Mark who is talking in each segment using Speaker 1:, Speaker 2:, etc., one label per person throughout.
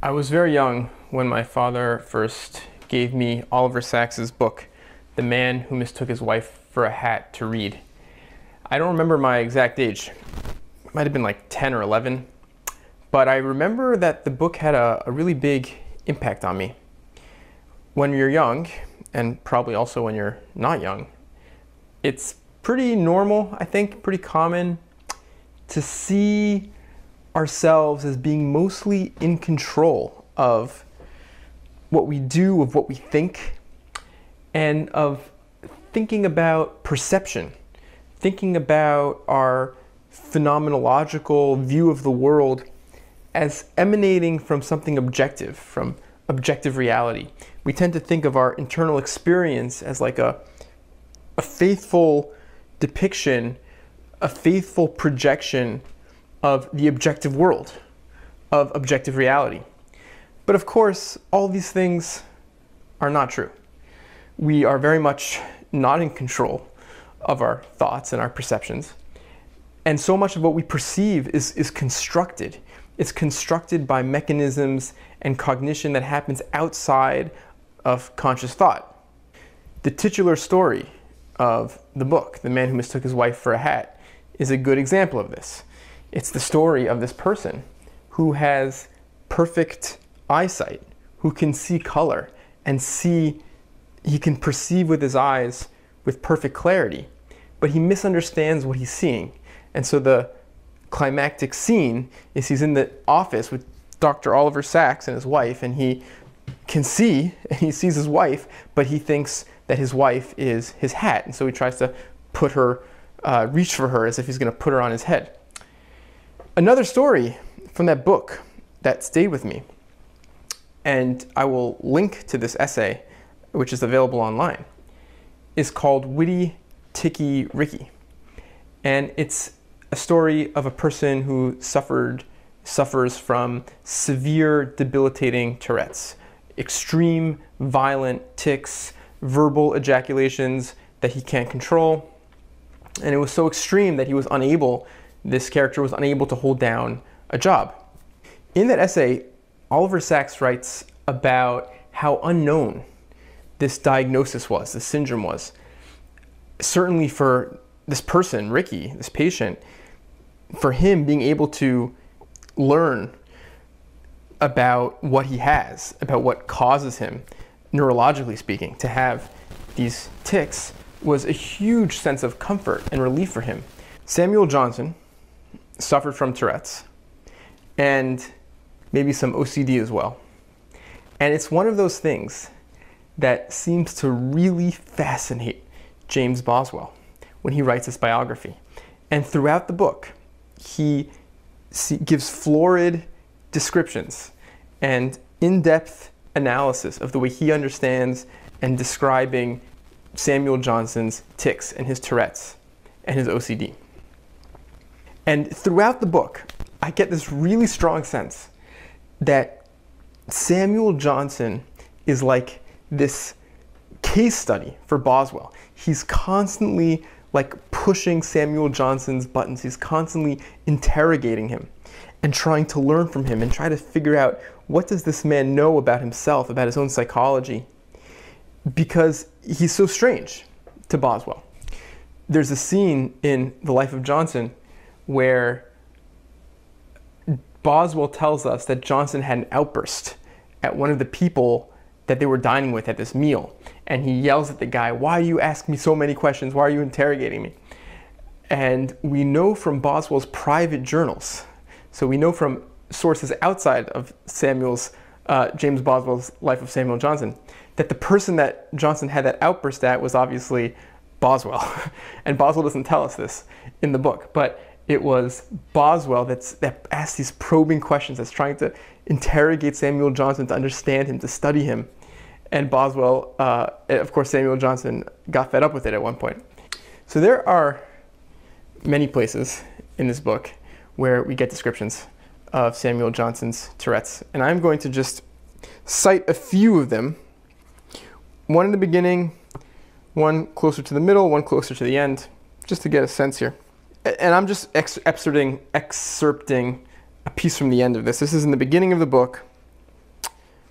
Speaker 1: I was very young when my father first gave me Oliver Sacks's book, The Man Who Mistook His Wife for a Hat, to read. I don't remember my exact age. It might have been like 10 or 11. But I remember that the book had a, a really big impact on me. When you're young, and probably also when you're not young, it's pretty normal, I think, pretty common to see ourselves as being mostly in control of what we do, of what we think, and of thinking about perception, thinking about our phenomenological view of the world as emanating from something objective, from objective reality. We tend to think of our internal experience as like a, a faithful depiction, a faithful projection of the objective world, of objective reality. But of course, all these things are not true. We are very much not in control of our thoughts and our perceptions. And so much of what we perceive is, is constructed. It's constructed by mechanisms and cognition that happens outside of conscious thought. The titular story of the book, The Man Who Mistook His Wife for a Hat, is a good example of this. It's the story of this person who has perfect eyesight, who can see color and see, he can perceive with his eyes with perfect clarity, but he misunderstands what he's seeing. And so the climactic scene is he's in the office with Dr. Oliver Sacks and his wife, and he can see, and he sees his wife, but he thinks that his wife is his hat. And so he tries to put her, uh, reach for her as if he's going to put her on his head. Another story from that book that stayed with me, and I will link to this essay, which is available online, is called Witty Ticky Ricky. And it's a story of a person who suffered suffers from severe debilitating Tourette's, extreme violent tics, verbal ejaculations that he can't control. And it was so extreme that he was unable this character was unable to hold down a job. In that essay, Oliver Sacks writes about how unknown this diagnosis was, this syndrome was. Certainly for this person, Ricky, this patient, for him being able to learn about what he has, about what causes him, neurologically speaking, to have these tics was a huge sense of comfort and relief for him. Samuel Johnson, suffered from Tourette's and maybe some OCD as well. And it's one of those things that seems to really fascinate James Boswell when he writes his biography. And throughout the book, he gives florid descriptions and in depth analysis of the way he understands and describing Samuel Johnson's tics and his Tourette's and his OCD. And throughout the book, I get this really strong sense that Samuel Johnson is like this case study for Boswell. He's constantly like pushing Samuel Johnson's buttons. He's constantly interrogating him and trying to learn from him and try to figure out what does this man know about himself, about his own psychology? Because he's so strange to Boswell. There's a scene in The Life of Johnson where Boswell tells us that Johnson had an outburst at one of the people that they were dining with at this meal. And he yells at the guy, Why do you ask me so many questions? Why are you interrogating me? And we know from Boswell's private journals, so we know from sources outside of Samuel's, uh, James Boswell's Life of Samuel Johnson, that the person that Johnson had that outburst at was obviously Boswell. and Boswell doesn't tell us this in the book, but it was Boswell that's, that asked these probing questions, that's trying to interrogate Samuel Johnson to understand him, to study him. And Boswell, uh, of course, Samuel Johnson got fed up with it at one point. So there are many places in this book where we get descriptions of Samuel Johnson's Tourette's. And I'm going to just cite a few of them. One in the beginning, one closer to the middle, one closer to the end, just to get a sense here and I'm just ex- excerpting, excerpting a piece from the end of this. This is in the beginning of the book,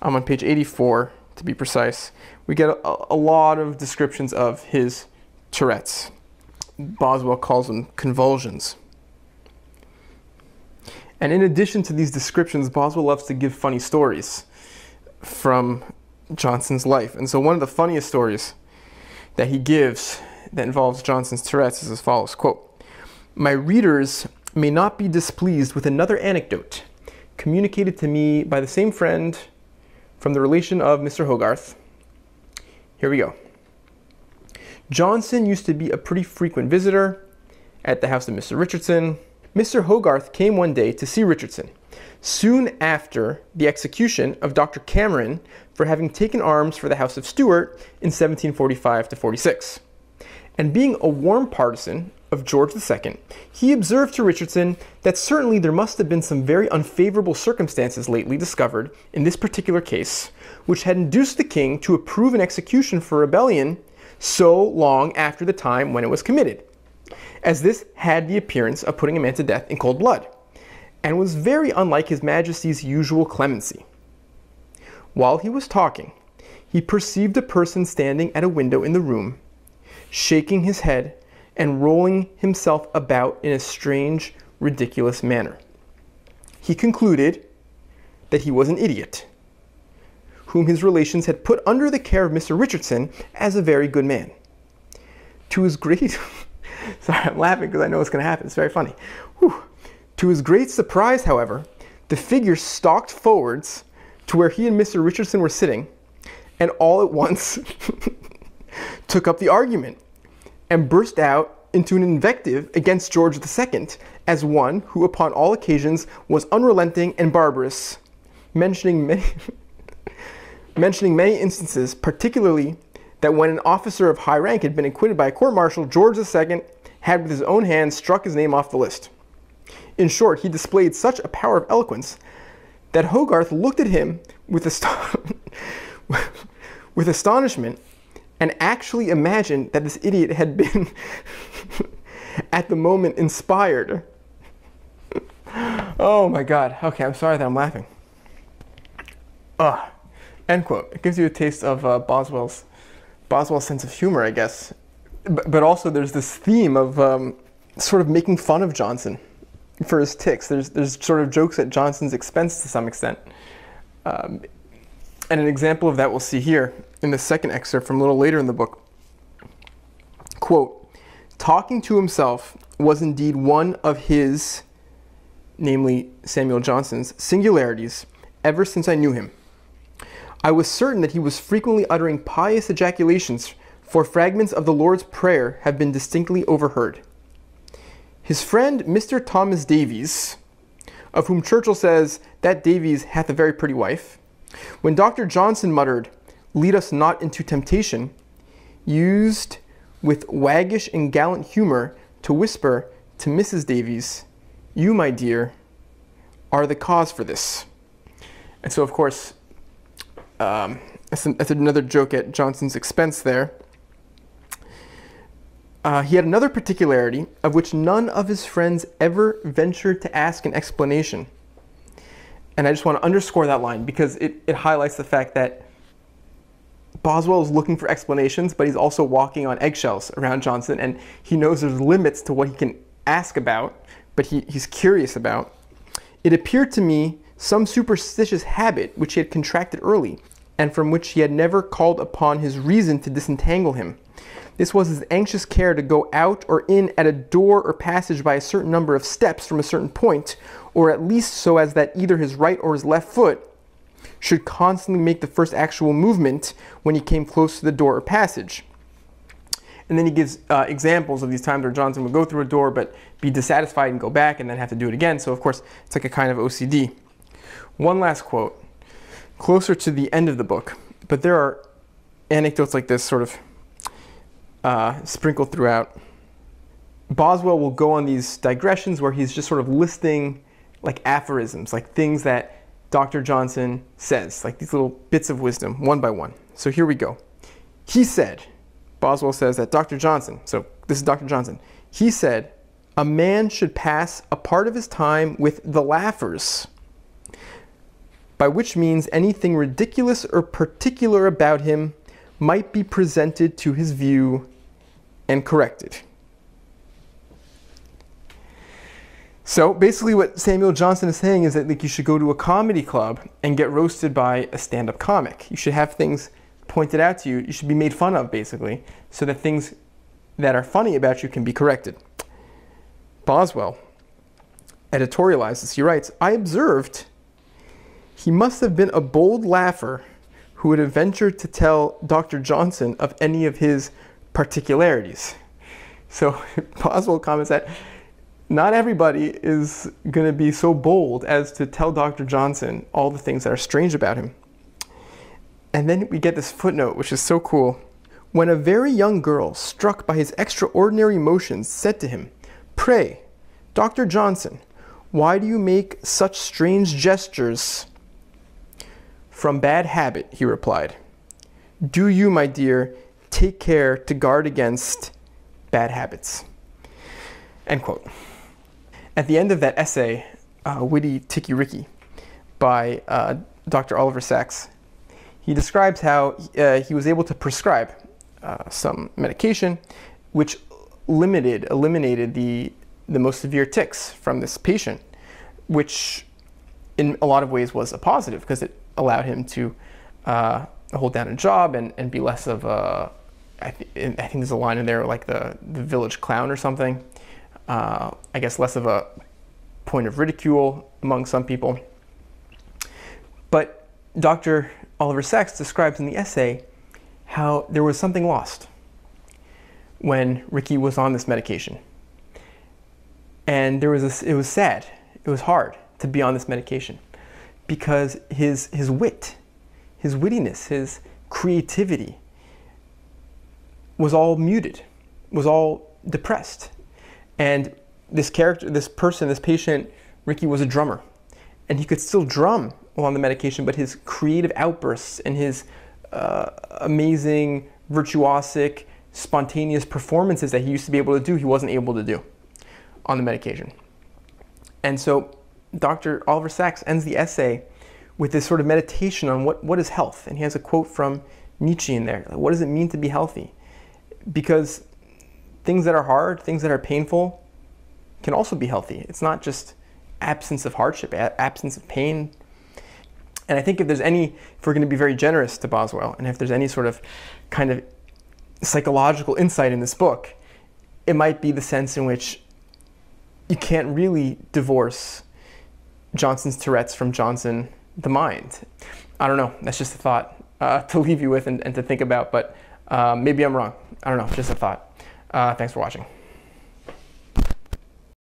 Speaker 1: I'm on page 84 to be precise. We get a, a lot of descriptions of his Tourette's. Boswell calls them convulsions. And in addition to these descriptions, Boswell loves to give funny stories from Johnson's life. And so one of the funniest stories that he gives that involves Johnson's Tourette's is as follows quote, My readers may not be displeased with another anecdote communicated to me by the same friend from the relation of Mr. Hogarth. Here we go. Johnson used to be a pretty frequent visitor at the house of Mr. Richardson. Mr. Hogarth came one day to see Richardson, soon after the execution of Dr. Cameron for having taken arms for the House of Stuart in 1745 to 46. And being a warm partisan of George II, he observed to Richardson that certainly there must have been some very unfavorable circumstances lately discovered in this particular case, which had induced the king to approve an execution for rebellion so long after the time when it was committed, as this had the appearance of putting a man to death in cold blood, and was very unlike his majesty's usual clemency. While he was talking, he perceived a person standing at a window in the room, shaking his head and rolling himself about in a strange, ridiculous manner. He concluded that he was an idiot, whom his relations had put under the care of Mr. Richardson as a very good man. To his great sorry, I'm laughing because I know what's going to happen. It's very funny. Whew. To his great surprise, however, the figure stalked forwards to where he and Mr. Richardson were sitting, and all at once took up the argument and burst out into an invective against George II as one who, upon all occasions, was unrelenting and barbarous, mentioning many, mentioning many instances, particularly that when an officer of high rank had been acquitted by a court martial, George II had with his own hand struck his name off the list. In short, he displayed such a power of eloquence that Hogarth looked at him with, ast- with astonishment and actually imagined that this idiot had been at the moment inspired. oh my god. Okay, I'm sorry that I'm laughing. Ugh. End quote. It gives you a taste of uh, Boswell's Boswell's sense of humor, I guess. But, but also, there's this theme of um, sort of making fun of Johnson for his tics. There's there's sort of jokes at Johnson's expense to some extent. Um, and an example of that we'll see here in the second excerpt from a little later in the book. Quote, talking to himself was indeed one of his, namely Samuel Johnson's, singularities ever since I knew him. I was certain that he was frequently uttering pious ejaculations, for fragments of the Lord's Prayer have been distinctly overheard. His friend, Mr. Thomas Davies, of whom Churchill says, That Davies hath a very pretty wife, when Dr. Johnson muttered, Lead us not into temptation, used with waggish and gallant humor to whisper to Mrs. Davies, You, my dear, are the cause for this. And so, of course, um, that's, an, that's, another joke at Johnson's expense there. Uh, he had another particularity of which none of his friends ever ventured to ask an explanation. And I just want to underscore that line because it, it highlights the fact that Boswell is looking for explanations, but he's also walking on eggshells around Johnson, and he knows there's limits to what he can ask about, but he, he's curious about. It appeared to me some superstitious habit which he had contracted early, and from which he had never called upon his reason to disentangle him. This was his anxious care to go out or in at a door or passage by a certain number of steps from a certain point, or at least so as that either his right or his left foot should constantly make the first actual movement when he came close to the door or passage. And then he gives uh, examples of these times where Johnson would go through a door but be dissatisfied and go back and then have to do it again. So, of course, it's like a kind of OCD. One last quote, closer to the end of the book, but there are anecdotes like this sort of uh, sprinkled throughout. Boswell will go on these digressions where he's just sort of listing like aphorisms, like things that Dr. Johnson says, like these little bits of wisdom, one by one. So here we go. He said, Boswell says that Dr. Johnson, so this is Dr. Johnson, he said, a man should pass a part of his time with the laughers, by which means anything ridiculous or particular about him might be presented to his view and corrected. So basically, what Samuel Johnson is saying is that like you should go to a comedy club and get roasted by a stand-up comic. You should have things pointed out to you. You should be made fun of, basically, so that things that are funny about you can be corrected. Boswell editorializes. He writes, "I observed he must have been a bold laugher who would have ventured to tell Dr. Johnson of any of his particularities." So Boswell comments that not everybody is going to be so bold as to tell Dr. Johnson all the things that are strange about him. And then we get this footnote, which is so cool. When a very young girl, struck by his extraordinary motions, said to him, Pray, Dr. Johnson, why do you make such strange gestures? From bad habit, he replied. Do you, my dear, take care to guard against bad habits? End quote. At the end of that essay, uh, Witty Ticky Ricky, by uh, Dr. Oliver Sacks, he describes how uh, he was able to prescribe uh, some medication which limited, eliminated the, the most severe tics from this patient, which in a lot of ways was a positive because it allowed him to uh, hold down a job and, and be less of a, I, th- I think there's a line in there like the, the village clown or something uh, I guess, less of a point of ridicule among some people. But Dr. Oliver Sacks describes in the essay how there was something lost when Ricky was on this medication. And there was this, it was sad, it was hard to be on this medication because his, his wit, his wittiness, his creativity was all muted, was all depressed. And this character, this person, this patient, Ricky was a drummer. And he could still drum while on the medication, but his creative outbursts and his uh, amazing, virtuosic, spontaneous performances that he used to be able to do, he wasn't able to do on the medication. And so Dr. Oliver Sacks ends the essay with this sort of meditation on what, what is health. And he has a quote from Nietzsche in there. What does it mean to be healthy? Because things that are hard, things that are painful, can also be healthy. It's not just absence of hardship, absence of pain. And I think if there's any, if we're going to be very generous to Boswell, and if there's any sort of kind of psychological insight in this book, it might be the sense in which you can't really divorce Johnson's Tourette's from Johnson the mind. I don't know. That's just a thought uh, to leave you with and, and to think about, but uh, maybe I'm wrong. I don't know. Just a thought. Uh, thanks for watching.